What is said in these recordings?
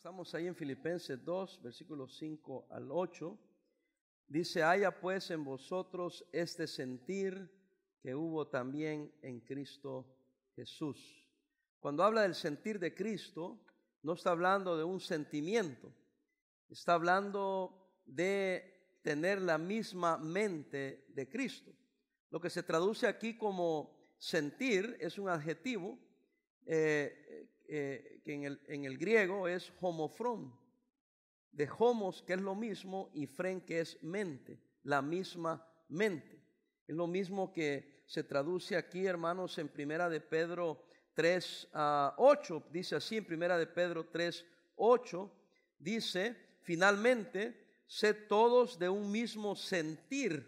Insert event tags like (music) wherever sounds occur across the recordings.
Estamos ahí en Filipenses 2, versículos 5 al 8. Dice, haya pues en vosotros este sentir que hubo también en Cristo Jesús. Cuando habla del sentir de Cristo, no está hablando de un sentimiento, está hablando de tener la misma mente de Cristo. Lo que se traduce aquí como sentir es un adjetivo eh, eh, que en el, en el, griego es homofron, de homos que es lo mismo y fren que es mente, la misma mente. Es lo mismo que se traduce aquí, hermanos, en primera de Pedro 3 a 8, dice así en primera de Pedro 3, 8, dice, finalmente, sed todos de un mismo sentir.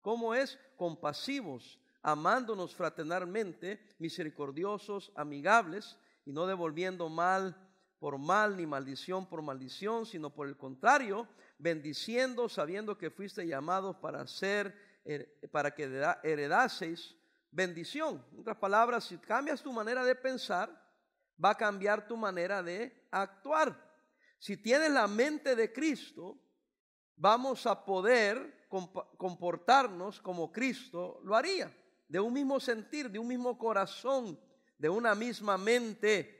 ¿Cómo es? Compasivos, amándonos fraternalmente, misericordiosos, amigables, y no devolviendo mal por mal ni maldición por maldición, sino por el contrario, bendiciendo, sabiendo que fuiste llamados para ser, para que heredaseis bendición. En otras palabras, si cambias tu manera de pensar, va a cambiar tu manera de actuar. Si tienes la mente de Cristo, vamos a poder comportarnos como Cristo lo haría, de un mismo sentir, de un mismo corazón, de una misma mente,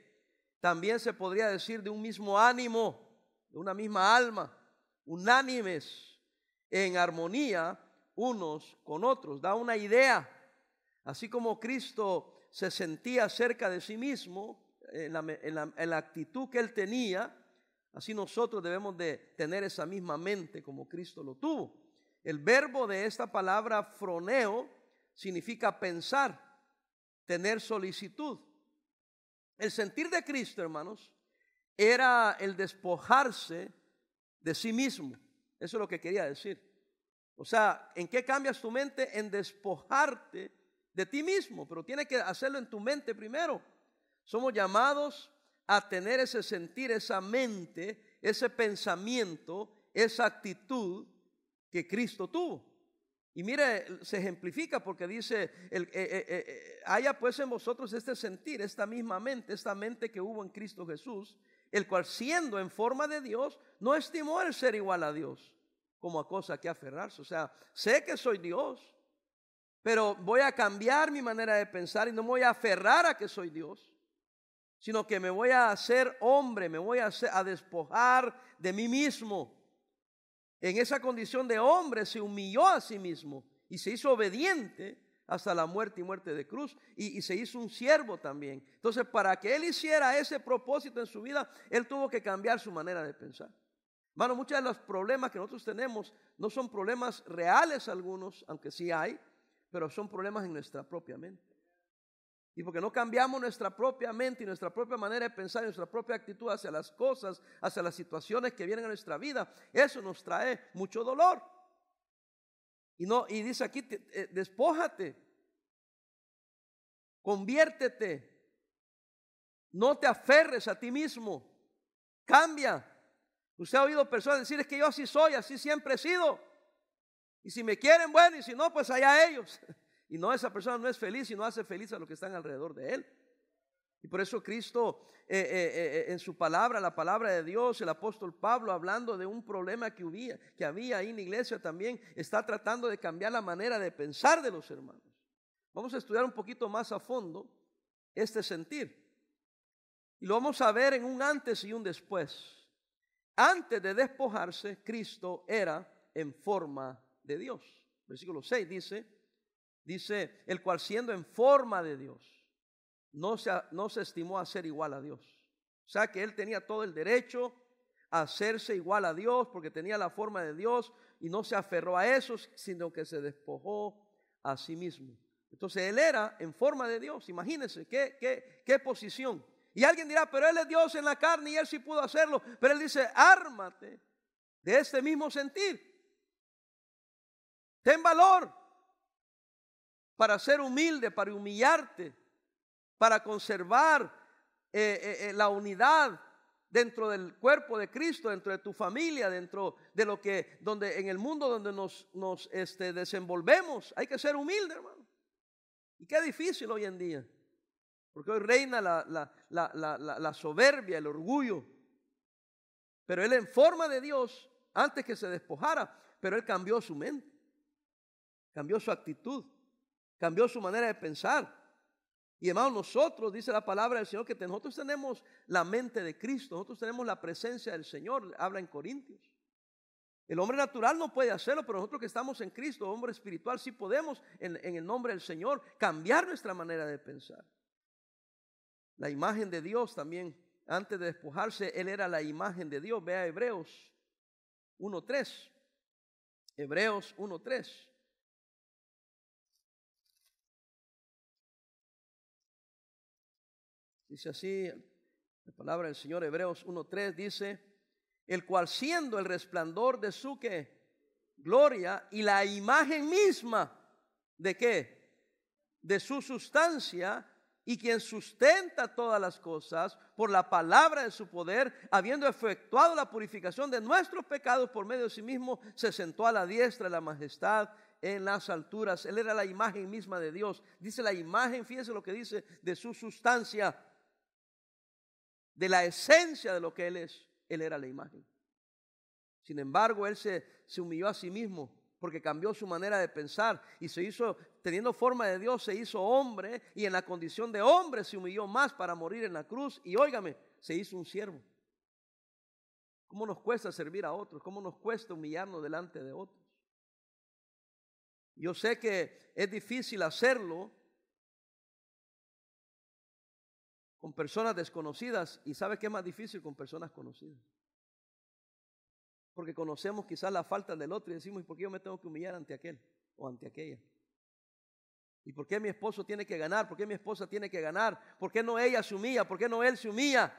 también se podría decir de un mismo ánimo, de una misma alma, unánimes, en armonía unos con otros. Da una idea, así como Cristo se sentía cerca de sí mismo, en la, actitud que él tenía, así nosotros debemos de tener esa misma mente como Cristo lo tuvo. El verbo de esta palabra froneo significa pensar tener solicitud. El sentir de Cristo, hermanos, era el despojarse de sí mismo. Eso es lo que quería decir. O sea, ¿en qué cambias tu mente? En despojarte de ti mismo, pero tienes que hacerlo en tu mente primero. Somos llamados a tener ese sentir, esa mente, ese pensamiento, esa actitud que Cristo tuvo. Y mire, se ejemplifica porque dice, eh, eh, eh, haya pues en vosotros este sentir, esta misma mente, esta mente que hubo en Cristo Jesús, el cual siendo en forma de Dios, no estimó el ser igual a Dios como a cosa que aferrarse. O sea, sé que soy Dios, pero voy a cambiar mi manera de pensar y no me voy a aferrar a que soy Dios, sino que me voy a hacer hombre, me voy a, a despojar de mí mismo en esa condición de hombre se humilló a sí mismo y se hizo obediente hasta la muerte y muerte de cruz y, se hizo un siervo también. Entonces, para que él hiciera ese propósito en su vida, él tuvo que cambiar su manera de pensar. Hermano, muchos de los problemas que nosotros tenemos no son problemas reales algunos, aunque sí hay, pero son problemas en nuestra propia mente. Y porque no cambiamos nuestra propia mente y nuestra propia manera de pensar y nuestra propia actitud hacia las cosas, hacia las situaciones que vienen a nuestra vida, eso nos trae mucho dolor. Y, no, y dice aquí, eh, despójate, conviértete, no te aferres a ti mismo, cambia. Usted ha oído personas decir, es que yo así soy, así siempre he sido. Y si me quieren, bueno, y si no, pues allá ellos. (laughs) Y no, esa persona no es feliz y no hace feliz a los que están alrededor de él. Y por eso Cristo eh, eh, eh, en su palabra, la palabra de Dios, el apóstol Pablo hablando de un problema que que había ahí en la iglesia también, está tratando de cambiar la manera de pensar de los hermanos. Vamos a estudiar un poquito más a fondo este sentir. Y lo vamos a ver en un antes y un después. Antes de despojarse, Cristo era en forma de Dios. Versículo 6 dice, Dice, el cual siendo en forma de Dios, no se, no se estimó a ser igual a Dios. O sea que él tenía todo el derecho a hacerse igual a Dios porque tenía la forma de Dios y no se aferró a eso, sino que se despojó a sí mismo. Entonces él era en forma de Dios. Imagínense qué, qué, qué posición. Y alguien dirá, pero él es Dios en la carne y él sí pudo hacerlo. Pero él dice, ármate de este mismo sentir. Ten valor para ser humilde, para humillarte, para conservar eh, eh, eh, la unidad dentro del cuerpo de Cristo, dentro de tu familia, dentro de lo que, donde en el mundo donde nos, nos este, desenvolvemos, hay que ser humilde, hermano. Y qué difícil hoy en día, porque hoy reina la, la, la, la soberbia, el orgullo. Pero él en forma de Dios, antes que se despojara, pero él cambió su mente, cambió su actitud, cambió su manera de pensar. Y hermanos, nosotros, dice la palabra del Señor, que nosotros tenemos la mente de Cristo, nosotros tenemos la presencia del Señor, habla en Corintios. El hombre natural no puede hacerlo, pero nosotros que estamos en Cristo, hombre espiritual, sí podemos en, en el nombre del Señor cambiar nuestra manera de pensar. La imagen de Dios también, antes de despojarse, Él era la imagen de Dios. Vea Hebreos 1.3. Hebreos 1.3. Dice así, la palabra del Señor, Hebreos 1.3 dice, el cual siendo el resplandor de su que gloria y la imagen misma de qué? De su sustancia y quien sustenta todas las cosas por la palabra de su poder, habiendo efectuado la purificación de nuestros pecados por medio de sí mismo, se sentó a la diestra de la majestad en las alturas. Él era la imagen misma de Dios. Dice la imagen, fíjese lo que dice, de su sustancia, de la esencia de lo que Él es. Él era la imagen. Sin embargo, Él se, humilló a sí mismo porque cambió su manera de pensar y se hizo, teniendo forma de Dios, se hizo hombre y en la condición de hombre se humilló más para morir en la cruz y óigame, se hizo un siervo. ¿Cómo nos cuesta servir a otros? ¿Cómo nos cuesta humillarnos delante de otros? Yo sé que es difícil hacerlo con personas desconocidas y ¿sabe qué es más difícil con personas conocidas? porque conocemos quizás la falta del otro y decimos, ¿y por qué yo me tengo que humillar ante aquel o ante aquella? ¿Y por qué mi esposo tiene que ganar? ¿Por qué mi esposa tiene que ganar? ¿Por qué no ella se humilla? ¿Por qué no él se humilla?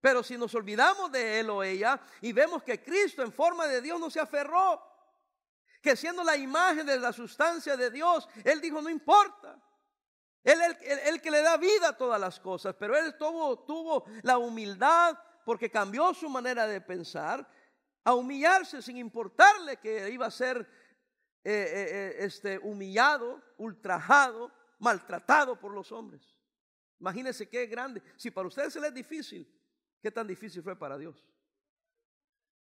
Pero si nos olvidamos de él o ella y vemos que Cristo en forma de Dios no se aferró, que siendo la imagen de la sustancia de Dios, él dijo, no importa. Él es el, que le da vida a todas las cosas, pero él tuvo, tuvo la humildad porque cambió su manera de pensar a humillarse sin importarle que iba a ser eh, eh, eh, este, humillado, ultrajado, maltratado por los hombres. Imagínense qué grande. Si para ustedes se les es difícil, ¿qué tan difícil fue para Dios?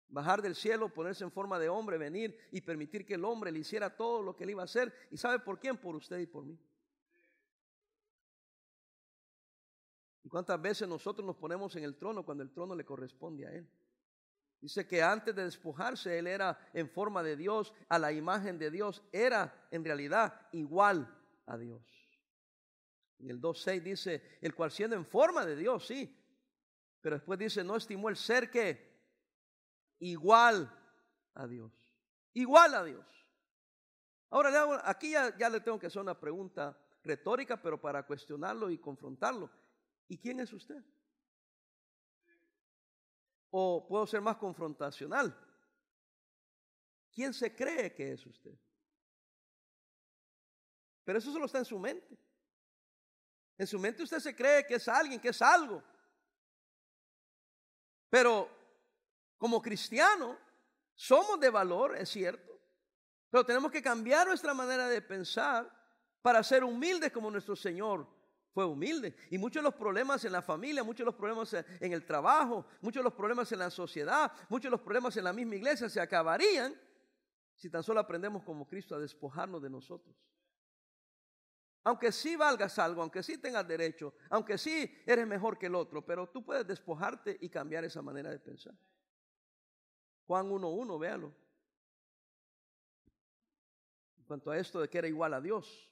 Bajar del cielo, ponerse en forma de hombre, venir y permitir que el hombre le hiciera todo lo que él iba a hacer. ¿Y sabe por quién? Por usted y por mí. ¿Y cuántas veces nosotros nos ponemos en el trono cuando el trono le corresponde a él? Dice que antes de despojarse, él era en forma de Dios, a la imagen de Dios, era en realidad igual a Dios. En el 2.6 dice, el cual siendo en forma de Dios, sí, pero después dice, no estimó el ser que igual a Dios, igual a Dios. Ahora aquí ya, ya le tengo que hacer una pregunta retórica, pero para cuestionarlo y confrontarlo. ¿Y quién es usted? O puedo ser más confrontacional. ¿Quién se cree que es usted? Pero eso solo está en su mente. En su mente usted se cree que es alguien, que es algo. Pero como cristiano somos de valor, es cierto. Pero tenemos que cambiar nuestra manera de pensar para ser humildes como nuestro Señor fue humilde. Y muchos de los problemas en la familia, muchos de los problemas en el trabajo, muchos de los problemas en la sociedad, muchos de los problemas en la misma iglesia se acabarían si tan solo aprendemos como Cristo a despojarnos de nosotros. Aunque sí valgas algo, aunque sí tengas derecho, aunque sí eres mejor que el otro, pero tú puedes despojarte y cambiar esa manera de pensar. Juan 1.1, véalo. En cuanto a esto de que era igual a Dios.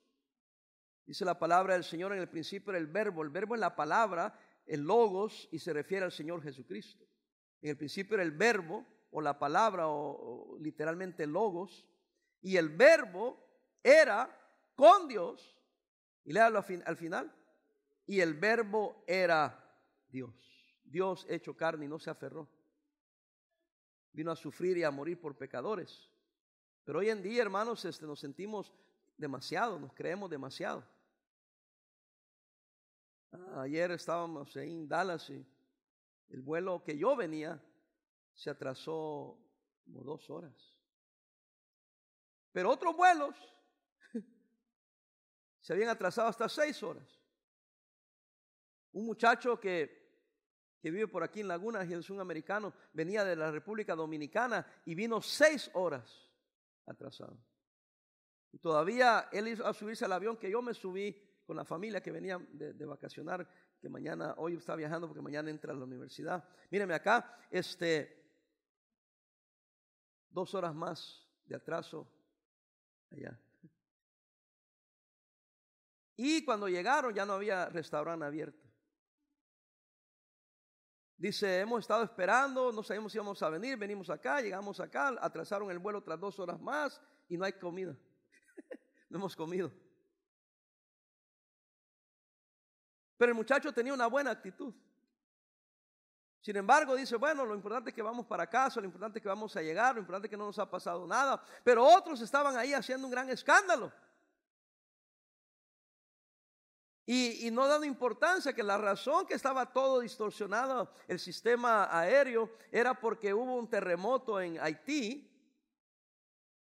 Dice la palabra del Señor en el principio era el verbo. El verbo es la palabra, el logos, y se refiere al Señor Jesucristo. En el principio era el verbo, o la palabra, o, literalmente logos. Y el verbo era con Dios. Y léalo al final. Y el verbo era Dios. Dios hecho carne y no se aferró. Vino a sufrir y a morir por pecadores. Pero hoy en día, hermanos, este, nos sentimos demasiado, nos creemos demasiado. Ayer estábamos en Dallas y el vuelo que yo venía se atrasó como dos horas. Pero otros vuelos (laughs) se habían atrasado hasta seis horas. Un muchacho que, que vive por aquí en Laguna, es un americano, venía de la República Dominicana y vino seis horas atrasado. Y todavía él iba a subirse al avión que yo me subí con la familia que venía de, vacacionar, que mañana, hoy está viajando porque mañana entra a la universidad. Míreme acá, este, dos horas más de atraso allá. Y cuando llegaron ya no había restaurante abierto. Dice, hemos estado esperando, no sabemos si íbamos a venir, venimos acá, llegamos acá, atrasaron el vuelo tras dos horas más y no hay comida. (laughs) no hemos comido. Pero el muchacho tenía una buena actitud. Sin embargo, dice, bueno, lo importante es que vamos para casa, lo importante es que vamos a llegar, lo importante es que no nos ha pasado nada. Pero otros estaban ahí haciendo un gran escándalo. Y, no dando importancia que la razón que estaba todo distorsionado el sistema aéreo era porque hubo un terremoto en Haití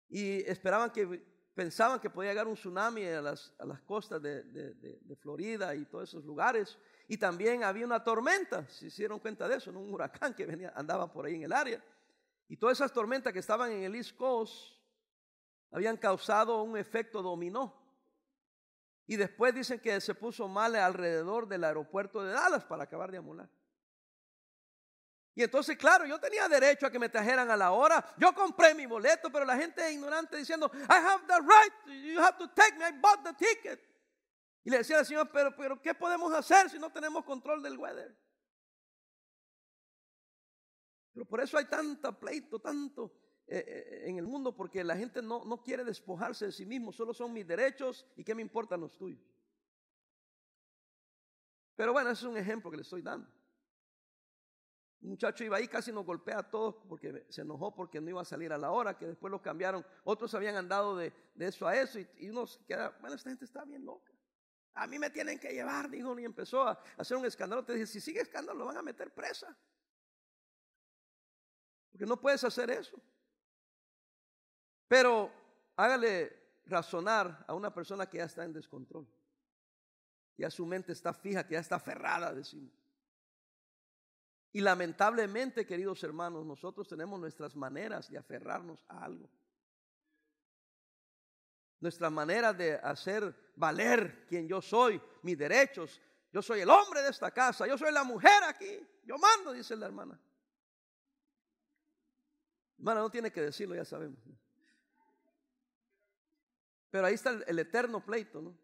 y esperaban que, pensaban que podía llegar un tsunami a las, a las costas de, de, Florida y todos esos lugares. Y también había una tormenta, se dieron cuenta de eso, un huracán que venía, andaba por ahí en el área. Y todas esas tormentas que estaban en el East Coast habían causado un efecto dominó. Y después dicen que se puso mal alrededor del aeropuerto de Dallas para acabar de amular. Y entonces, claro, yo tenía derecho a que me trajeran a la hora. Yo compré mi boleto, pero la gente es ignorante diciendo, I have the right, you have to take me, I bought the ticket. Y le decía al Señor, pero, pero ¿qué podemos hacer si no tenemos control del weather? Pero por eso hay tanta pleito, tanto eh, eh, en el mundo porque la gente no, no quiere despojarse de sí mismo, solo son mis derechos y qué me importan los tuyos. Pero bueno, ese es un ejemplo que le estoy dando. Un muchacho iba ahí, casi nos golpea a todos porque se enojó porque no iba a salir a la hora, que después lo cambiaron. Otros habían andado de, de eso a eso y, y uno queda, bueno, esta gente está bien loca. A mí me tienen que llevar, dijo, y empezó a hacer un escándalo. Te dije, si sigue escándalo, lo van a meter presa. Porque no puedes hacer eso. Pero hágale razonar a una persona que ya está en descontrol. Ya su mente está fija, que ya está aferrada, decimos. Y lamentablemente, queridos hermanos, nosotros tenemos nuestras maneras de aferrarnos a algo. Nuestra manera de hacer valer quien yo soy, mis derechos. Yo soy el hombre de esta casa, yo soy la mujer aquí. Yo mando, dice la hermana. Hermana, no tiene que decirlo, ya sabemos. Pero ahí está el, eterno pleito, ¿no?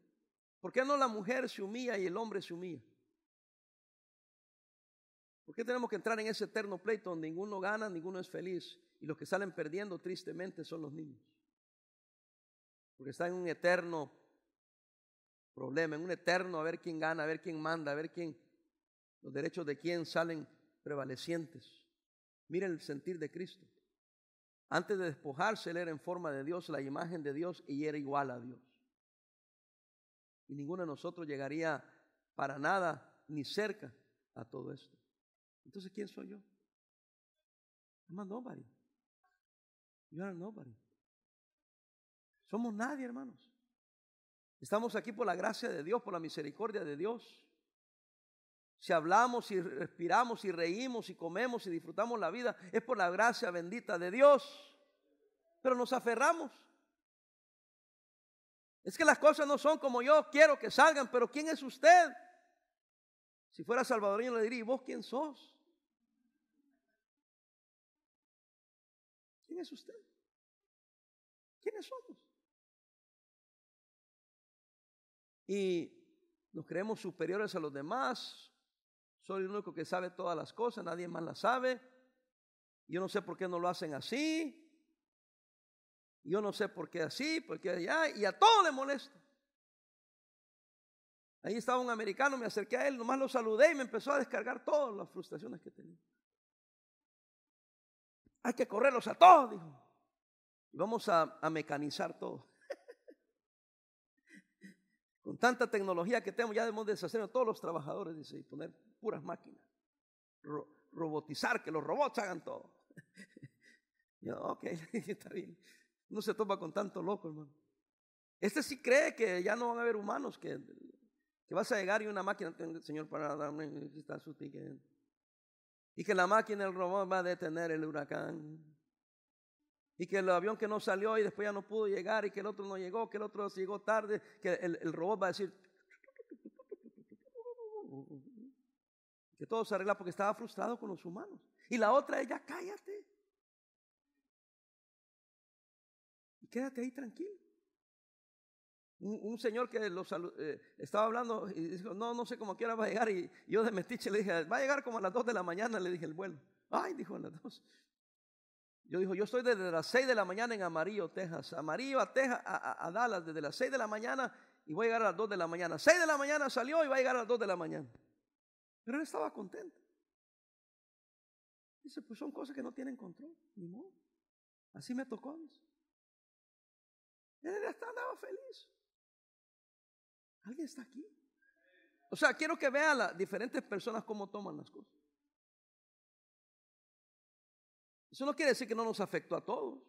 ¿Por qué no la mujer se humilla y el hombre se humilla? ¿Por qué tenemos que entrar en ese eterno pleito donde ninguno gana, ninguno es feliz y los que salen perdiendo tristemente son los niños? Porque está en un eterno problema, en un eterno a ver quién gana, a ver quién manda, a ver quién, los derechos de quién salen prevalecientes. Miren el sentir de Cristo. Antes de despojarse, él era en forma de Dios, la imagen de Dios, y era igual a Dios. Y ninguno de nosotros llegaría para nada ni cerca a todo esto. Entonces, ¿quién soy yo? I'm a nobody. You are nobody. Somos nadie, hermanos. Estamos aquí por la gracia de Dios, por la misericordia de Dios. Si hablamos y respiramos y reímos y comemos y disfrutamos la vida, es por la gracia bendita de Dios. Pero nos aferramos. Es que las cosas no son como yo quiero que salgan, pero ¿quién es usted? Si fuera salvadoreño le diría, ¿y vos quién sos? ¿Quién es usted? ¿Quiénes somos? Y nos creemos superiores a los demás, soy el único que sabe todas las cosas, nadie más las sabe. Yo no sé por qué no lo hacen así. Yo no sé por qué así, porque allá, y a todo le molesta. Ahí estaba un americano, me acerqué a él, nomás lo saludé y me empezó a descargar todas las frustraciones que tenía. Hay que correrlos a todos, dijo. Vamos a, mecanizar todo. (laughs) Con tanta tecnología que tenemos, ya debemos deshacer a todos los trabajadores, dice, y poner puras máquinas. robotizar, que los robots hagan todo. (laughs) Yo, ok, (laughs) está bien. No se topa con tanto loco, hermano. Este sí cree que ya no van a haber humanos, que, que vas a llegar y una máquina, señor, para darme, está su ticket. Y que la máquina del robot va a detener el huracán. Y que el avión que no salió y después ya no pudo llegar y que el otro no llegó, que el otro llegó tarde, que el, el robot va a decir, que todo se arregla porque estaba frustrado con los humanos. Y la otra, ella, cállate. Y quédate ahí tranquilo. Un, señor que eh, estaba hablando y dijo, no, no sé cómo quiera va a llegar. Y yo de metiche le dije, va a llegar como a las 2 de la mañana, le dije el vuelo. Ay, dijo a las 2. Yo dijo, yo estoy desde las 6 de la mañana en Amarillo, Texas. Amarillo a Texas, a, Dallas, desde las 6 de la mañana y voy a llegar a las 2 de la mañana. 6 de la mañana salió y va a llegar a las 2 de la mañana. Pero él estaba contento. Dice, pues son cosas que no tienen control, ni modo. Así me tocó. Él estaba feliz. ¿Alguien está aquí? O sea, quiero que vean las diferentes personas cómo toman las cosas. Eso no quiere decir que no nos afectó a todos.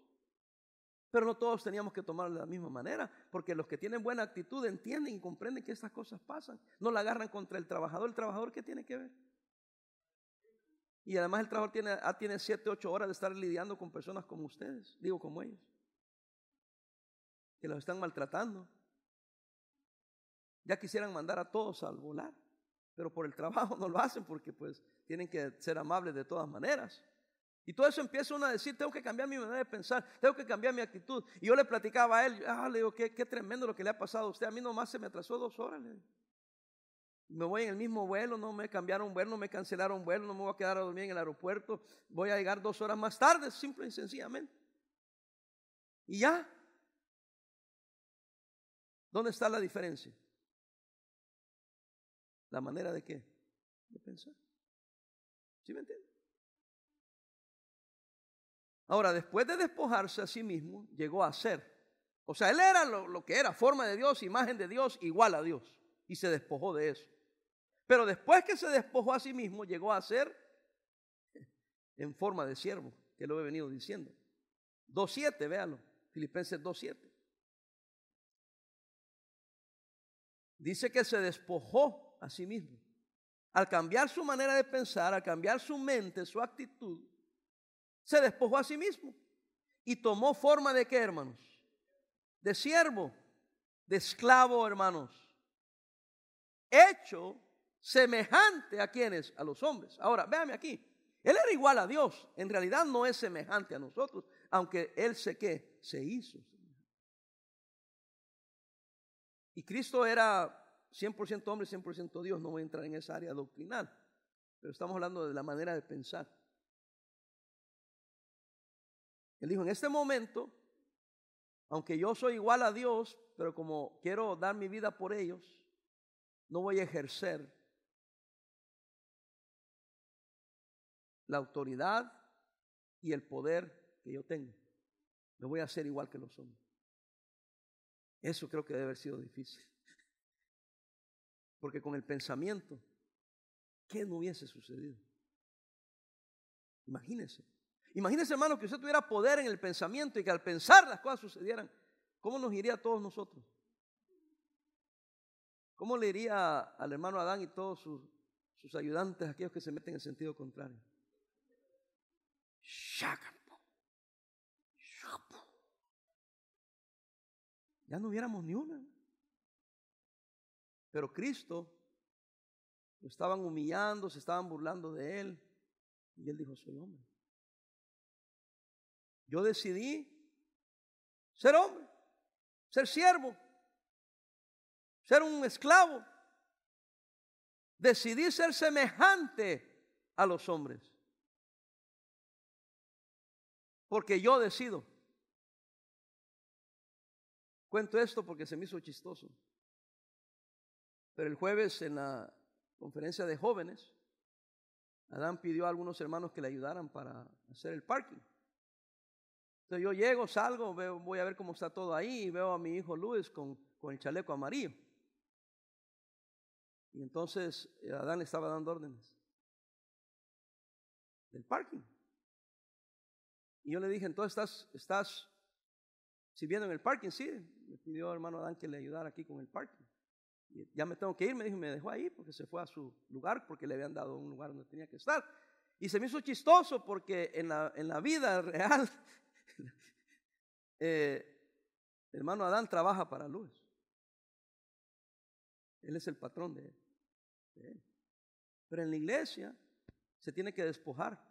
Pero no todos teníamos que tomarlo de la misma manera, porque los que tienen buena actitud entienden y comprenden que estas cosas pasan. No la agarran contra el trabajador. ¿El trabajador qué tiene que ver? Y además el trabajador tiene, ah, tiene siete, ocho horas de estar lidiando con personas como ustedes, digo como ellos, que los están maltratando. Ya quisieran mandar a todos al volar, pero por el trabajo no lo hacen porque pues tienen que ser amables de todas maneras. Y todo eso empieza uno a decir, tengo que cambiar mi manera de pensar, tengo que cambiar mi actitud. Y yo le platicaba a él, ah, le digo, qué, tremendo lo que le ha pasado a usted. A mí nomás se me atrasó dos horas. Me voy en el mismo vuelo, no me cambiaron vuelo, no me cancelaron vuelo, no me voy a quedar a dormir en el aeropuerto. Voy a llegar dos horas más tarde, simple y sencillamente. Y ya. ¿Dónde está la diferencia? La manera de qué? De pensar. ¿Sí me entiende? Ahora, después de despojarse a sí mismo, llegó a ser. O sea, él era lo, que era, forma de Dios, imagen de Dios, igual a Dios. Y se despojó de eso. Pero después que se despojó a sí mismo, llegó a ser en forma de siervo, que lo he venido diciendo. 2.7, véanlo, Filipenses 2.7. Dice que se despojó a sí mismo. Al cambiar su manera de pensar, al cambiar su mente, su actitud, se despojó a sí mismo y tomó forma de qué, hermanos? De siervo, de esclavo, hermanos. Hecho semejante a quienes, a los hombres. Ahora, véame aquí. Él era igual a Dios. En realidad no es semejante a nosotros, aunque él se que se hizo. Y Cristo era 100% hombre, 100% Dios. No voy a entrar en esa área doctrinal, pero estamos hablando de la manera de pensar. Él dijo, en este momento, aunque yo soy igual a Dios, pero como quiero dar mi vida por ellos, no voy a ejercer la autoridad y el poder que yo tengo. Me voy a hacer igual que los hombres. Eso creo que debe haber sido difícil. Porque con el pensamiento, ¿qué no hubiese sucedido? Imagínense. Imagínese, hermano, que usted tuviera poder en el pensamiento y que al pensar las cosas sucedieran. ¿Cómo nos iría a todos nosotros? ¿Cómo le iría al hermano Adán y todos sus, sus ayudantes, aquellos que se meten en sentido contrario? Ya no hubiéramos ni una. Pero Cristo lo estaban humillando, se estaban burlando de él. Y él dijo, soy hombre. Yo decidí ser hombre, ser siervo, ser un esclavo. Decidí ser semejante a los hombres. Porque yo decido. Cuento esto porque se me hizo chistoso. Pero el jueves en la conferencia de jóvenes, Adán pidió a algunos hermanos que le ayudaran para hacer el parking. Entonces yo llego, salgo, veo, voy a ver cómo está todo ahí y veo a mi hijo Luis con, con el chaleco amarillo. Y entonces eh, Adán le estaba dando órdenes del parking. Y yo le dije, entonces estás, estás sirviendo en el parking, sí. Me pidió hermano Adán que le ayudara aquí con el parking. Ya me tengo que ir, me dijo, me dejó ahí porque se fue a su lugar, porque le habían dado un lugar donde tenía que estar. Y se me hizo chistoso porque en la, en la vida (laughs) real, eh, el hermano Adán trabaja para Luz. Él es el patrón de él. Pero en la iglesia se tiene que despojar.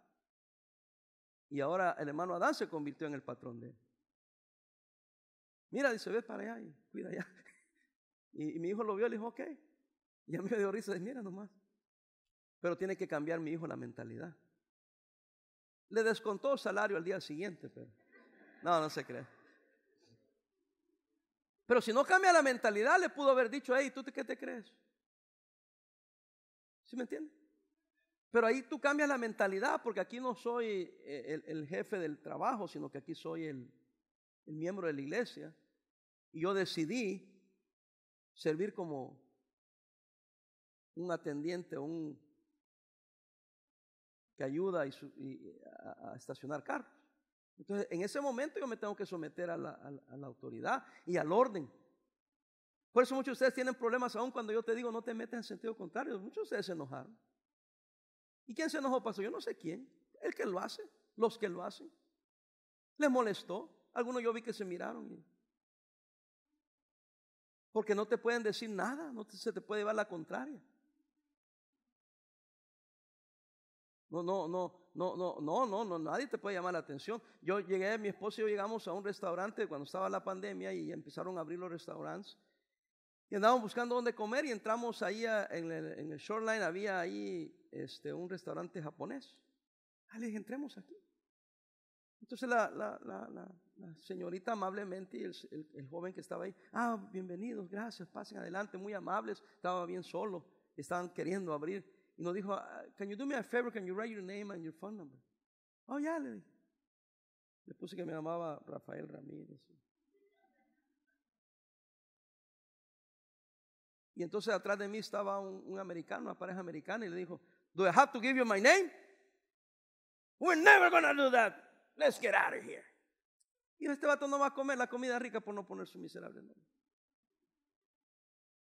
Y ahora el hermano Adán se convirtió en el patrón de él. Mira, dice, ve para allá y cuida allá. Y, mi hijo lo vio y le dijo, ok. Y a mí me dio risa, dice, mira nomás. Pero tiene que cambiar mi hijo la mentalidad. Le descontó el salario al día siguiente, pero no, no se cree. Pero si no cambia la mentalidad, le pudo haber dicho, hey, ¿tú qué te crees? ¿Sí me entiendes? Pero ahí tú cambias la mentalidad, porque aquí no soy eh, el, jefe del trabajo, sino que aquí soy el miembro de la iglesia. Y yo decidí servir como un atendiente, un que ayuda a, estacionar carros. Entonces, en ese momento yo me tengo que someter a la, autoridad y al orden. Por eso muchos de ustedes tienen problemas aún cuando yo te digo no te metas en sentido contrario. Muchos de ustedes se enojaron. ¿Y quién se enojó, pastor? Yo no sé quién. El que lo hace, los que lo hacen. Les molestó. Algunos yo vi que se miraron. Y porque no te pueden decir nada, no se te puede llevar la contraria. No, no, no, no, no, no, no, no, nadie te puede llamar la atención. Yo llegué, mi esposo y yo llegamos a un restaurante cuando estaba la pandemia y empezaron a abrir los restaurantes. Y andábamos buscando dónde comer y entramos ahí en el, shoreline, había ahí este, un restaurante japonés. Ah, le entremos aquí. Entonces la, la, la, la señorita amablemente y el, joven que estaba ahí, ah, bienvenidos, gracias, pasen adelante, muy amables, estaba bien solo, estaban queriendo abrir. Y nos dijo, ah, can you do me a favor, can you write your name and your phone number? Oh, ya, le dije. Le puse que me llamaba Rafael Ramírez. Y entonces atrás de mí estaba un, un, americano, una pareja americana, y le dijo, Do I have to give you my name? We're never gonna do that. Let's get out of here. Y este vato no va a comer la comida rica por no poner su miserable nombre.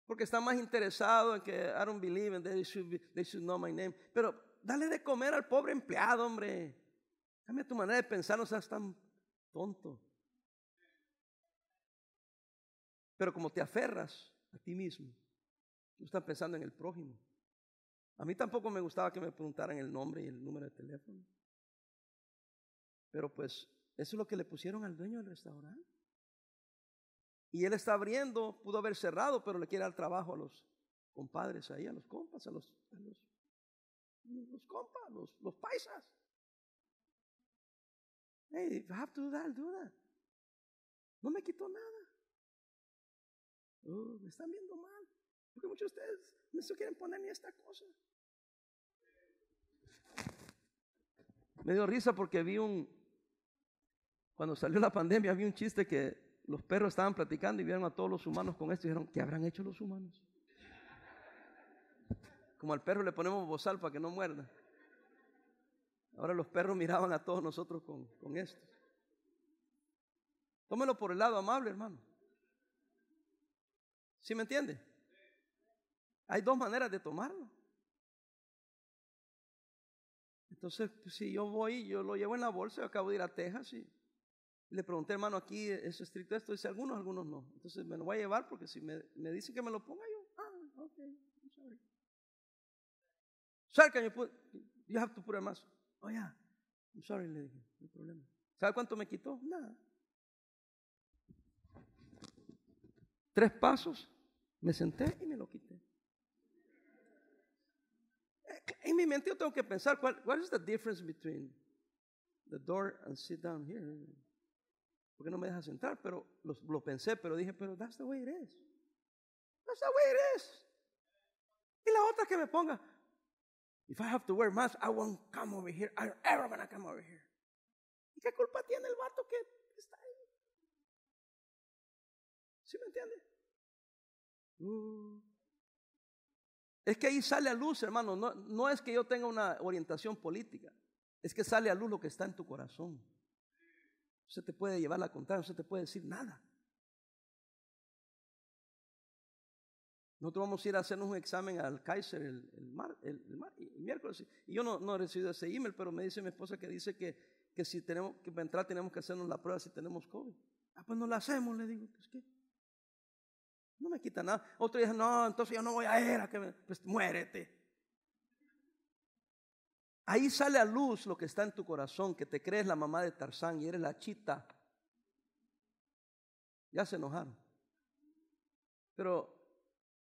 Porque está más interesado en que I don't believe and they should, they should know my name. Pero dale de comer al pobre empleado, hombre. Cambia tu manera de pensar, no seas tan tonto. Pero como te aferras a ti mismo, tú estás pensando en el prójimo. A mí tampoco me gustaba que me preguntaran el nombre y el número de teléfono. Pero pues eso es lo que le pusieron al dueño del restaurante. Y él está abriendo, pudo haber cerrado, pero le quiere dar trabajo a los compadres ahí, a los compas, a los, los, compas, los, paisas. Hey, I have to do that, do that. No me quitó nada. Oh, me están viendo mal. Porque muchos de ustedes no se quieren poner ni esta cosa. Me dio risa porque vi un, cuando salió la pandemia había un chiste que los perros estaban platicando y vieron a todos los humanos con esto y dijeron, ¿qué habrán hecho los humanos? Como al perro le ponemos bozal para que no muerda. Ahora los perros miraban a todos nosotros con, con esto. Tómelo por el lado amable, hermano. ¿Sí me entiende? Hay dos maneras de tomarlo. Entonces, pues, si yo voy, yo lo llevo en la bolsa, yo acabo de ir a Texas y le pregunté, hermano, aquí es estricto esto. Dice, algunos, algunos no. Entonces me lo voy a llevar porque si me, dicen que me lo ponga yo, ah, ok, I'm sorry. Sir, can you put, you have to put a mask. Oh, yeah, I'm sorry, no problema. ¿Sabe cuánto me quitó? Nada. Tres pasos, me senté y me lo quité. En mi mente yo tengo que pensar, ¿cuál, what is the difference between the door and sit down here? ¿Por qué no me dejas entrar? Pero lo, pensé, pero dije, pero that's the way it is. That's the way it is. Y la otra que me ponga, if I have to wear mask, I won't come over here. I'm ever gonna come over here. ¿Y qué culpa tiene el vato que está ahí? ¿Sí me entiende? Uh. Es que ahí sale a luz, hermano. No, no es que yo tenga una orientación política. Es que sale a luz lo que está en tu corazón. Usted te puede llevar la contraria, usted te puede decir nada. Nosotros vamos a ir a hacernos un examen al Kaiser el, el, miércoles. Y yo no, no, he recibido ese email, pero me dice mi esposa que dice que, que si tenemos que entrar tenemos que hacernos la prueba si tenemos COVID. Ah, pues no la hacemos, le digo. Pues, ¿qué? No me quita nada. Otro dice, no, entonces yo no voy a ir a que me, pues muérete. Ahí sale a luz lo que está en tu corazón, que te crees la mamá de Tarzán y eres la chita. Ya se enojaron. Pero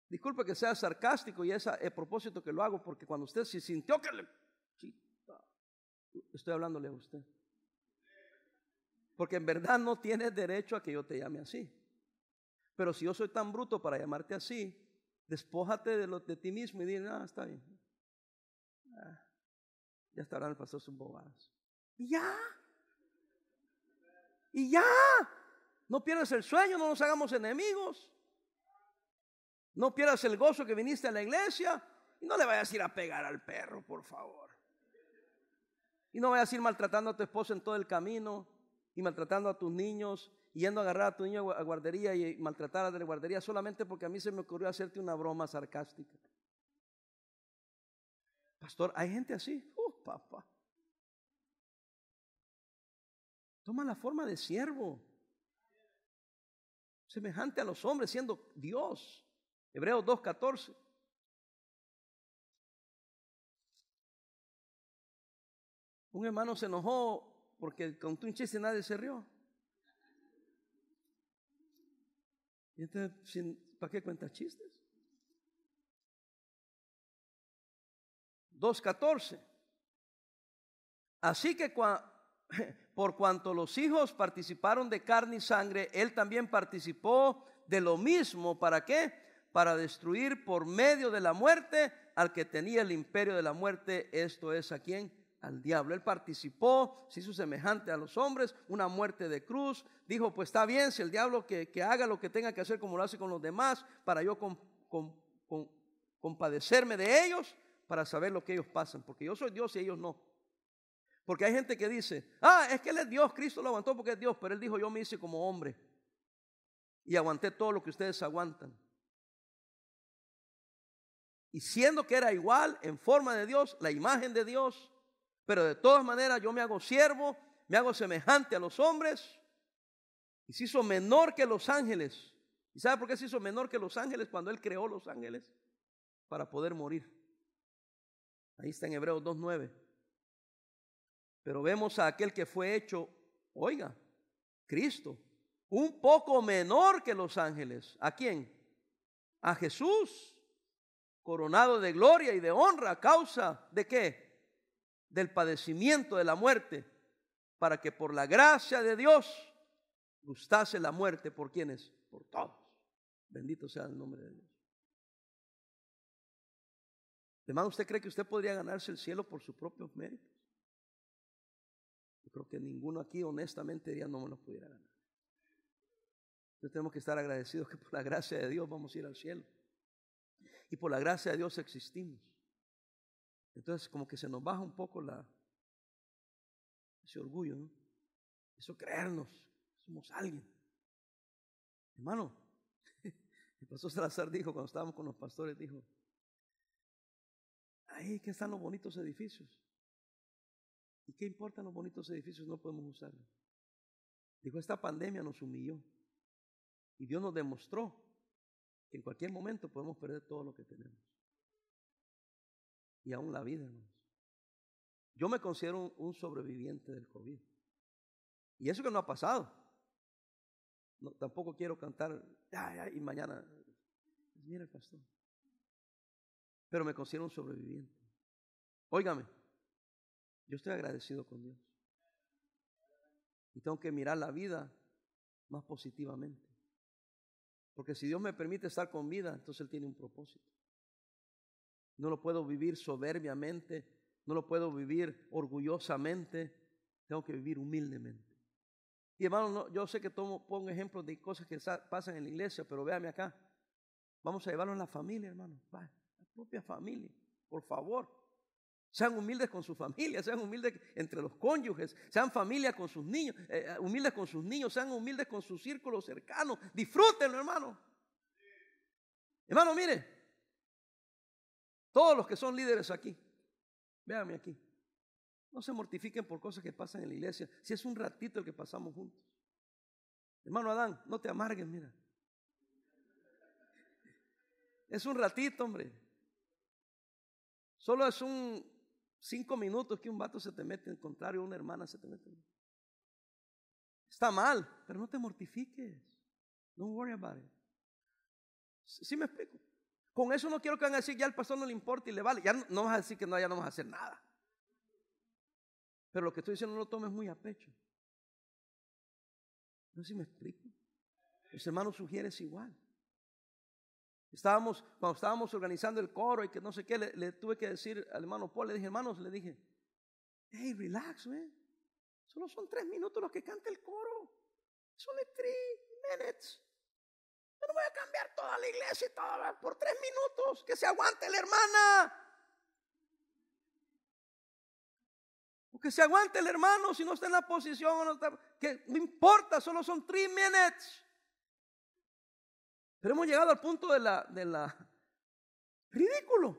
disculpe que sea sarcástico y es a, propósito que lo hago, porque cuando usted se sintió que le... Chita, estoy hablándole a usted. Porque en verdad no tienes derecho a que yo te llame así. Pero si yo soy tan bruto para llamarte así, despójate de, lo, de ti mismo y dile, ah, está bien. Ah, ya estarán el pastor sus bobadas. Y ya. Y ya. No pierdas el sueño, no nos hagamos enemigos. No pierdas el gozo que viniste a la iglesia. Y no le vayas a ir a pegar al perro, por favor. Y no vayas a ir maltratando a tu esposa en todo el camino y maltratando a tus niños yendo a agarrar a tu niño a guardería y maltratar a la guardería solamente porque a mí se me ocurrió hacerte una broma sarcástica. Pastor, hay gente así. Papá. Toma la forma de siervo. Semejante a los hombres, siendo Dios. Hebreos 2.14. Un hermano se enojó porque con un chiste nadie se rió. Y entonces, ¿para qué cuenta chistes? 2.14. Así que (laughs) por cuanto los hijos participaron de carne y sangre, él también participó de lo mismo. ¿Para qué? Para destruir por medio de la muerte al que tenía el imperio de la muerte. Esto es a quien al diablo. Él participó, se hizo semejante a los hombres, una muerte de cruz. Dijo, pues está bien, si el diablo que, haga lo que tenga que hacer como lo hace con los demás, para yo compadecerme de ellos, para saber lo que ellos pasan, porque yo soy Dios y ellos no. Porque hay gente que dice, ah, es que Él es Dios, Cristo lo aguantó porque es Dios, pero Él dijo, yo me hice como hombre y aguanté todo lo que ustedes aguantan. Y siendo que era igual, en forma de Dios, la imagen de Dios, pero de todas maneras yo me hago siervo, me hago semejante a los hombres. Y se hizo menor que los ángeles. ¿Y sabe por qué se hizo menor que los ángeles cuando Él creó los ángeles? Para poder morir. Ahí está en Hebreos 2.9. Pero vemos a aquel que fue hecho, oiga, Cristo, un poco menor que los ángeles. ¿A quién? A Jesús, coronado de gloria y de honra a causa de qué? del padecimiento de la muerte, para que por la gracia de Dios gustase la muerte por quienes, por todos. Bendito sea el nombre de Dios. Además, ¿usted cree que usted podría ganarse el cielo por sus propios méritos? Creo que ninguno aquí honestamente diría no me lo pudiera ganar. Entonces tenemos que estar agradecidos que por la gracia de Dios vamos a ir al cielo. Y por la gracia de Dios existimos. Entonces como que se nos baja un poco la, ese orgullo, ¿no? Eso creernos, somos alguien. Hermano, (laughs) el pastor Salazar dijo cuando estábamos con los pastores, dijo, ahí que están los bonitos edificios. ¿Y qué importan los bonitos edificios? No podemos usarlos. Dijo, esta pandemia nos humilló. Y Dios nos demostró que en cualquier momento podemos perder todo lo que tenemos y aún la vida, hermanos. Yo me considero un, sobreviviente del COVID. Y eso que no ha pasado. No, tampoco quiero cantar, y mañana, mira el pastor. Pero me considero un sobreviviente. Óigame, yo estoy agradecido con Dios. Y tengo que mirar la vida más positivamente. Porque si Dios me permite estar con vida, entonces Él tiene un propósito. No lo puedo vivir soberbiamente, no lo puedo vivir orgullosamente, tengo que vivir humildemente. Y hermano, yo sé que tomo, pongo ejemplos de cosas que pasan en la iglesia, pero véame acá. Vamos a llevarlo en la familia, hermano. la propia familia, por favor. Sean humildes con su familia, sean humildes entre los cónyuges, sean familia con sus niños, eh, eh, humildes con sus niños, sean humildes con su círculo cercano. Disfrútenlo, hermano. Hermano, mire, todos los que son líderes aquí, véanme aquí, no se mortifiquen por cosas que pasan en la iglesia, si es un ratito el que pasamos juntos. Hermano Adán, no te amargues, mira. Es un ratito, hombre. Solo es un cinco minutos que un vato se te mete, en contrario, una hermana se te mete. Está mal, pero no te mortifiques. Don't worry about it. ¿Sí me explico? Con eso no quiero que van a ya el pastor no le importa y le vale. Ya no, vas a decir que no, ya no vas a hacer nada. Pero lo que estoy diciendo no lo tomes muy a pecho. No sé si me explico. Los hermanos sugieres igual. Estábamos, cuando estábamos organizando el coro y que no sé qué, le, tuve que decir al hermano Paul, le dije, hermanos, le dije, hey, relax, man. Solo son tres minutos los que canta el coro. Son three minutes. Yo no voy a cambiar toda la iglesia y todo por tres minutos. Que se aguante la hermana. O que se aguante el hermano si no está en la posición no está. Que no importa, solo son three minutes. Pero hemos llegado al punto de la, de la ridículo.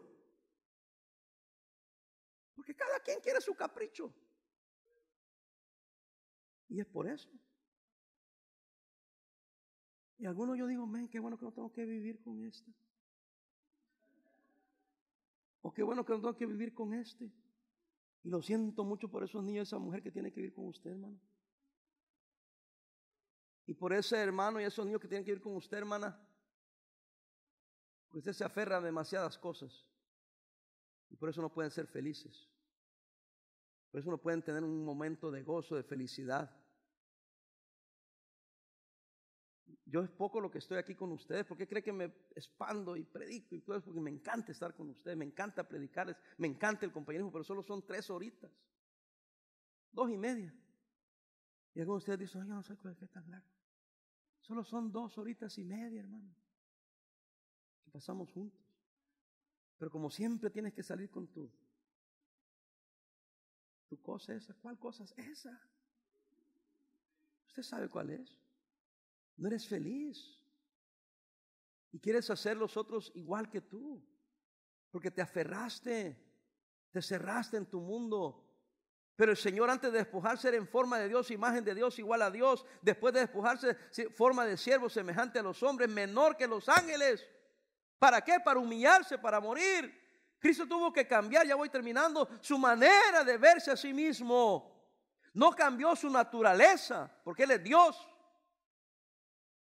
Porque cada quien quiere su capricho. Y es por eso. Y algunos yo digo, men, qué bueno que no tengo que vivir con este. O qué bueno que no tengo que vivir con este. Y lo siento mucho por esos niños, esa mujer que tiene que vivir con usted, hermano. Y por ese hermano y esos niños que tienen que vivir con usted, hermana. Usted se aferra a demasiadas cosas. Y por eso no pueden ser felices. Por eso no pueden tener un momento de gozo, de felicidad. Yo es poco lo que estoy aquí con ustedes. ¿Por qué cree que me expando y predico y todo eso? Porque me encanta estar con ustedes, me encanta predicarles, me encanta el compañerismo, pero solo son tres horitas. Dos y media. Y algunos de ustedes dicen, yo no sé qué es tan largo. Solo son dos horitas y media, hermano. Pasamos juntos. Pero como siempre tienes que salir con tu tu cosa esa. ¿Cuál cosa es esa? Usted sabe cuál es. No eres feliz. Y quieres hacer los otros igual que tú. Porque te aferraste, te cerraste en tu mundo. Pero el Señor antes de despojarse era en forma de Dios, imagen de Dios igual a Dios. Después de despojarse, forma de siervo semejante a los hombres, menor que los ángeles. ¿Para qué? Para humillarse, para morir. Cristo tuvo que cambiar, ya voy terminando, su manera de verse a sí mismo. No cambió su naturaleza, porque Él es Dios.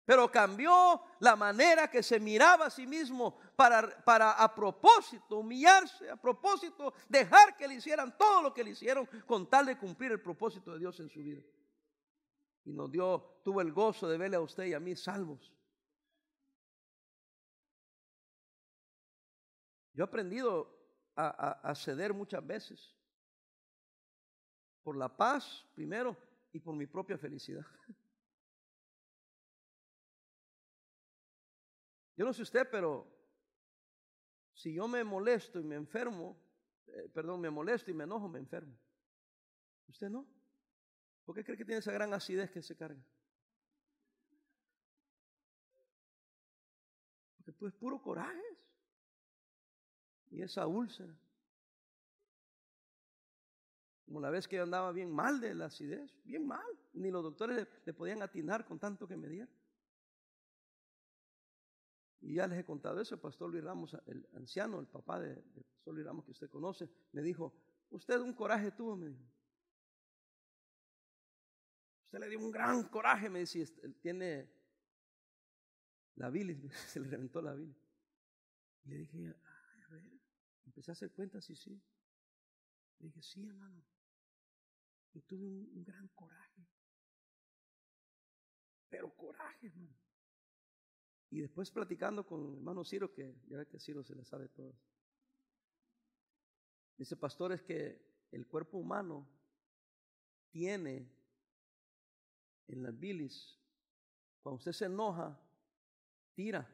Pero cambió la manera que se miraba a sí mismo para, para a propósito humillarse, a propósito dejar que le hicieran todo lo que le hicieron con tal de cumplir el propósito de Dios en su vida. Y nos dio, tuvo el gozo de verle a usted y a mí salvos. Yo he aprendido a, ceder muchas veces. Por la paz primero y por mi propia felicidad. Yo no sé usted, pero si yo me molesto y me enfermo, eh, perdón, me molesto y me enojo, me enfermo. ¿Usted no? ¿Por qué cree que tiene esa gran acidez que se carga? Porque tú es puro coraje y esa úlcera. Como la vez que yo andaba bien mal de la acidez, bien mal, ni los doctores le, podían atinar con tanto que me dieron. Y ya les he contado eso, el pastor Luis Ramos, el anciano, el papá del de pastor Luis Ramos que usted conoce, me dijo, usted un coraje tuvo, me dijo. Usted le dio un gran coraje, me decía, él tiene la bilis, (laughs) se le reventó la bilis. Y le dije, Empecé a hacer cuentas y sí. Le dije, sí, hermano. Yo tuve un, gran coraje. Pero coraje, hermano. Y después platicando con el hermano Ciro, que ya ve que Ciro se le sabe todo. Dice, pastor, es que el cuerpo humano tiene en la bilis, cuando usted se enoja, tira.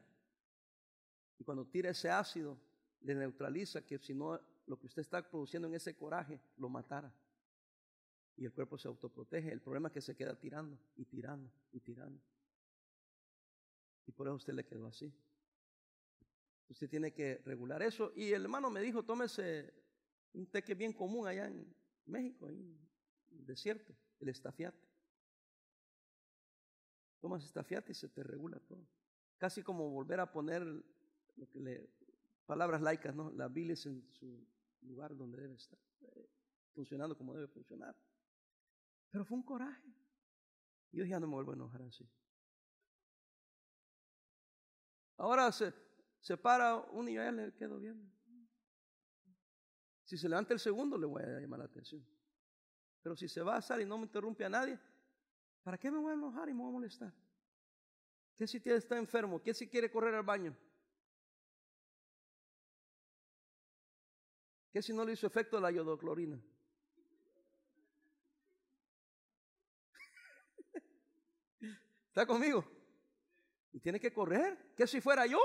Y cuando tira ese ácido, le neutraliza que si no lo que usted está produciendo en ese coraje lo matara. Y el cuerpo se autoprotege. El problema es que se queda tirando y tirando y tirando. Y por eso usted le quedó así. Usted tiene que regular eso. Y el hermano me dijo, tómese un té que bien común allá en México, en el desierto, el estafiate. Tomas estafiate y se te regula todo. Casi como volver a poner lo que le, palabras laicas, ¿no? La bilis en su lugar donde debe estar, eh, funcionando como debe funcionar. Pero fue un coraje. Yo ya no me vuelvo a enojar así. Ahora se, se para un y ya le quedo bien. Si se levanta el segundo, le voy a llamar la atención. Pero si se va a salir y no me interrumpe a nadie, ¿para qué me voy a enojar y me voy a molestar? ¿Qué si está enfermo? ¿Qué si quiere correr al baño? ¿Qué si no le hizo efecto la iodoclorina? (laughs) ¿Está conmigo? Y tiene que correr. ¿Qué si fuera yo?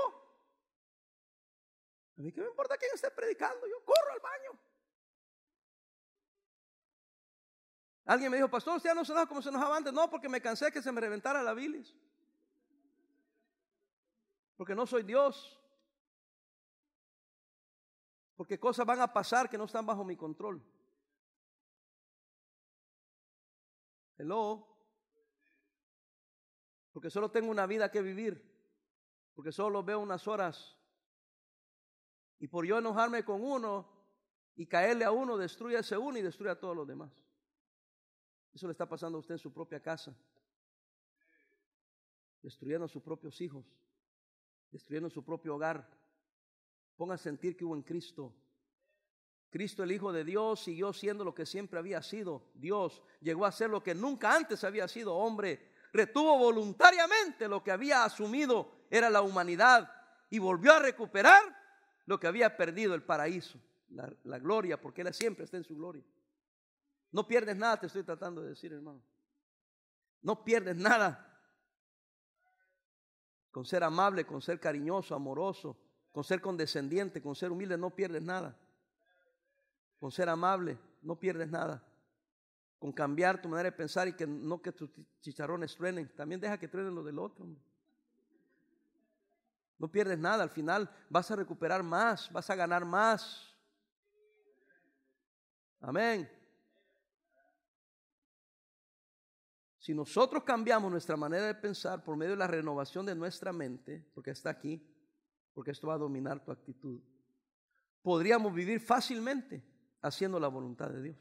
A mí qué me importa quién esté predicando, yo corro al baño. Alguien me dijo, pastor, usted ya no se enoja como se enojaba antes. No, porque me cansé que se me reventara la bilis. Porque no soy Dios. Porque cosas van a pasar que no están bajo mi control. Hello. Porque solo tengo una vida que vivir. Porque solo veo unas horas. Y por yo enojarme con uno y caerle a uno, destruye a ese uno y destruye a todos los demás. Eso le está pasando a usted en su propia casa. Destruyendo a sus propios hijos. Destruyendo su propio hogar. Ponga a sentir que hubo en Cristo. Cristo el Hijo de Dios siguió siendo lo que siempre había sido. Dios llegó a ser lo que nunca antes había sido hombre. Retuvo voluntariamente lo que había asumido era la humanidad y volvió a recuperar lo que había perdido el paraíso, la, gloria, porque Él siempre está en su gloria. No pierdes nada, te estoy tratando de decir, hermano. No pierdes nada con ser amable, con ser cariñoso, amoroso, con ser condescendiente, con ser humilde, no pierdes nada. Con ser amable, no pierdes nada. Con cambiar tu manera de pensar y que no que tus chicharrones truenen, también deja que truenen lo del otro. No pierdes nada, al final vas a recuperar más, vas a ganar más. Amén. Si nosotros cambiamos nuestra manera de pensar por medio de la renovación de nuestra mente, porque está aquí, porque esto va a dominar tu actitud, podríamos vivir fácilmente haciendo la voluntad de Dios.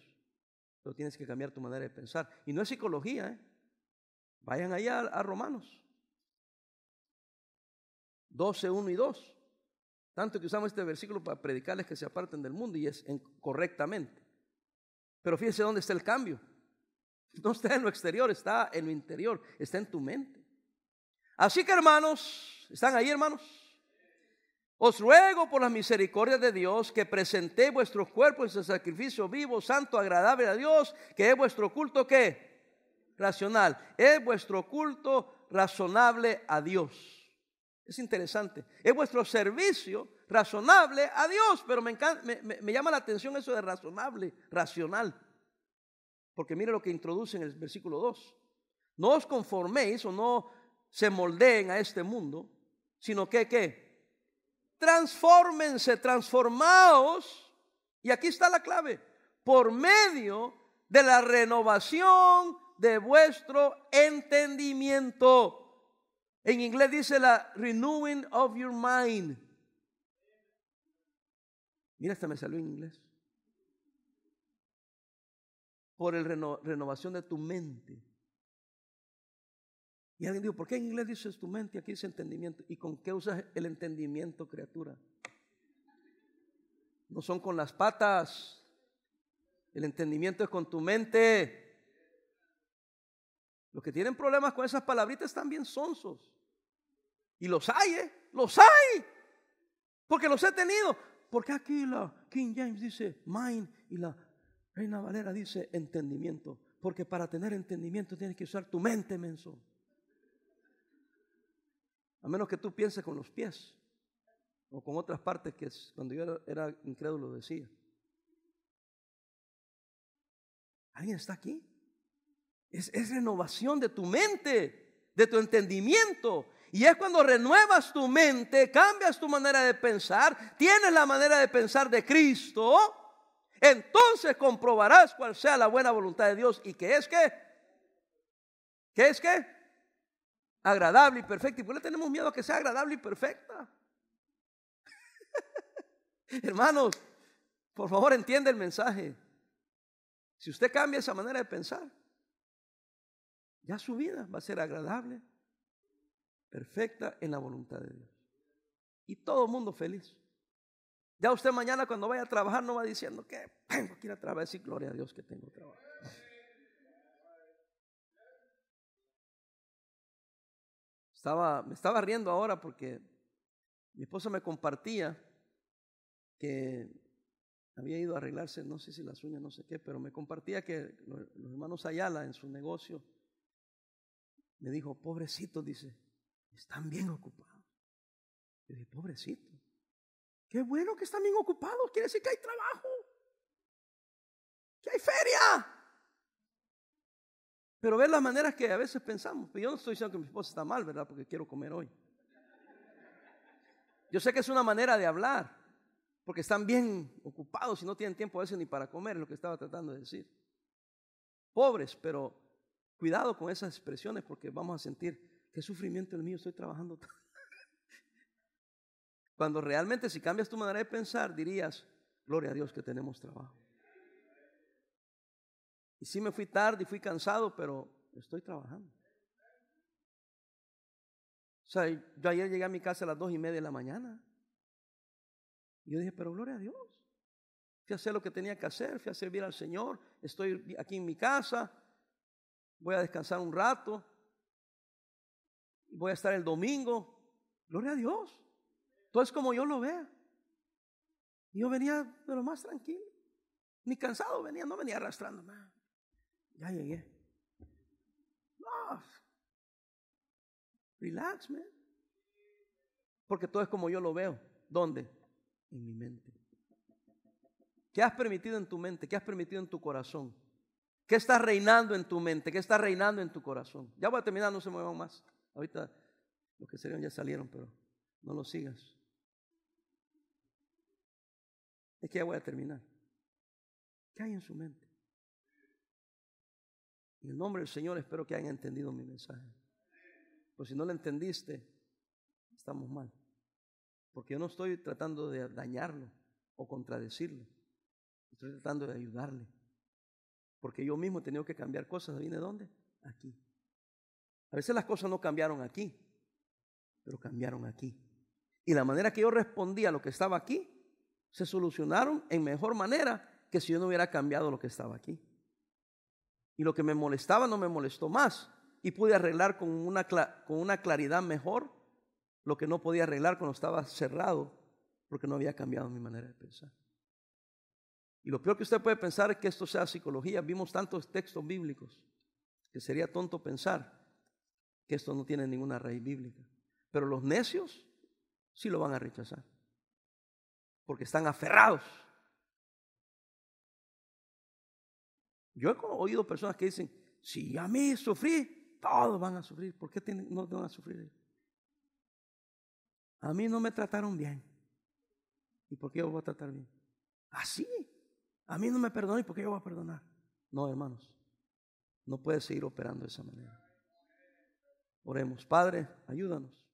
Pero tienes que cambiar tu manera de pensar. Y no es psicología, ¿eh? Vayan allá a, Romanos 12, 1 y 2. Tanto que usamos este versículo para predicarles que se aparten del mundo y es correctamente. Pero fíjense dónde está el cambio. (laughs) No está en lo exterior, está en lo interior, está en tu mente. Así que hermanos, ¿están ahí hermanos? Os ruego por la misericordia de Dios que presentéis vuestros cuerpos en sacrificio vivo, santo, agradable a Dios, que es vuestro culto ¿qué? racional. Es vuestro culto razonable a Dios. Es interesante. Es vuestro servicio razonable a Dios, pero me, me llama la atención eso de razonable, racional. Porque mire lo que introduce en el versículo 2. No os conforméis o no se moldeen a este mundo, sino que qué? Transfórmense, transformaos. Y aquí está la clave. Por medio de la renovación de vuestro entendimiento. En inglés dice la renewing of your mind. Mira, esta me salió en inglés por el renovación de tu mente. Y alguien dijo, ¿por qué en inglés dices tu mente aquí dice entendimiento? ¿Y con qué usas el entendimiento, criatura? No son con las patas. El entendimiento es con tu mente. Los que tienen problemas con esas palabritas están bien sonsos. Y los hay, ¿eh? Los hay. Porque los he tenido. Porque aquí la King James dice mind y la Reina Valera dice entendimiento, porque para tener entendimiento tienes que usar tu mente, menso. A menos que tú pienses con los pies o con otras partes que cuando yo era, incrédulo decía. ¿Alguien está aquí? Es, renovación de tu mente, de tu entendimiento. Y es cuando renuevas tu mente, cambias tu manera de pensar, tienes la manera de pensar de Cristo, entonces comprobarás cuál sea la buena voluntad de Dios y que es que, que es que, agradable y perfecta. ¿Y por qué le tenemos miedo a que sea agradable y perfecta? (laughs) Hermanos, por favor entiende el mensaje. Si usted cambia esa manera de pensar, ya su vida va a ser agradable, perfecta en la voluntad de Dios. Y todo el mundo feliz. Ya usted mañana cuando vaya a trabajar no va diciendo que tengo que ir a trabajar y gloria a Dios que tengo trabajo. Me estaba riendo ahora porque mi esposa me compartía que había ido a arreglarse, no sé si las uñas, no sé qué, pero me compartía que los, hermanos Ayala en su negocio me dijo, pobrecito, dice, están bien ocupados. Yo dije, pobrecito, qué bueno que están bien ocupados, quiere decir que hay trabajo, que hay feria. Pero ver las maneras que a veces pensamos, yo no estoy diciendo que mi esposa está mal, ¿verdad? Porque quiero comer hoy. Yo sé que es una manera de hablar, porque están bien ocupados y no tienen tiempo a veces ni para comer, es lo que estaba tratando de decir. Pobres, pero cuidado con esas expresiones porque vamos a sentir, qué sufrimiento el mío, estoy trabajando. (laughs) Cuando realmente si cambias tu manera de pensar, dirías, gloria a Dios que tenemos trabajo. Y sí me fui tarde y fui cansado, pero estoy trabajando. O sea, yo ayer llegué a mi casa a las dos y media de la mañana. Y yo dije, pero gloria a Dios. Fui a hacer lo que tenía que hacer, fui a servir al Señor, estoy aquí en mi casa, voy a descansar un rato, voy a estar el domingo. Gloria a Dios. Todo es como yo lo vea. Y yo venía de lo más tranquilo. Ni cansado venía, no venía arrastrando. Ya llegué. No. Relax, man. Porque todo es como yo lo veo. ¿Dónde? en mi mente? ¿Qué has permitido en tu mente? ¿Qué has permitido en tu corazón? ¿Qué está reinando en tu mente? ¿Qué está reinando en tu corazón? Ya voy a terminar, no se muevan más. Ahorita los que salieron ya salieron, pero no lo sigas. Es que ya voy a terminar. ¿Qué hay en su mente? En el nombre del Señor espero que hayan entendido mi mensaje. Pues si no lo entendiste, estamos mal. Porque yo no estoy tratando de dañarlo o contradecirlo. Estoy tratando de ayudarle. Porque yo mismo he tenido que cambiar cosas. ¿Viene dónde? Aquí. A veces las cosas no cambiaron aquí, pero cambiaron aquí. Y la manera que yo respondía a lo que estaba aquí, se solucionaron en mejor manera que si yo no hubiera cambiado lo que estaba aquí. Y lo que me molestaba no me molestó más. Y pude arreglar con una, con una claridad mejor lo que no podía arreglar cuando estaba cerrado, porque no había cambiado mi manera de pensar. Y lo peor que usted puede pensar es que esto sea psicología. Vimos tantos textos bíblicos que sería tonto pensar que esto no tiene ninguna raíz bíblica. Pero los necios sí lo van a rechazar, porque están aferrados. Yo he oído personas que dicen, si a mí sufrí, todos van a sufrir. ¿Por qué no van a sufrir? A mí no me trataron bien. ¿Y por qué yo voy a tratar bien? Así. A mí no me perdonó. ¿Y por qué yo voy a perdonar? No, hermanos. No puede seguir operando de esa manera. Oremos. Padre, ayúdanos.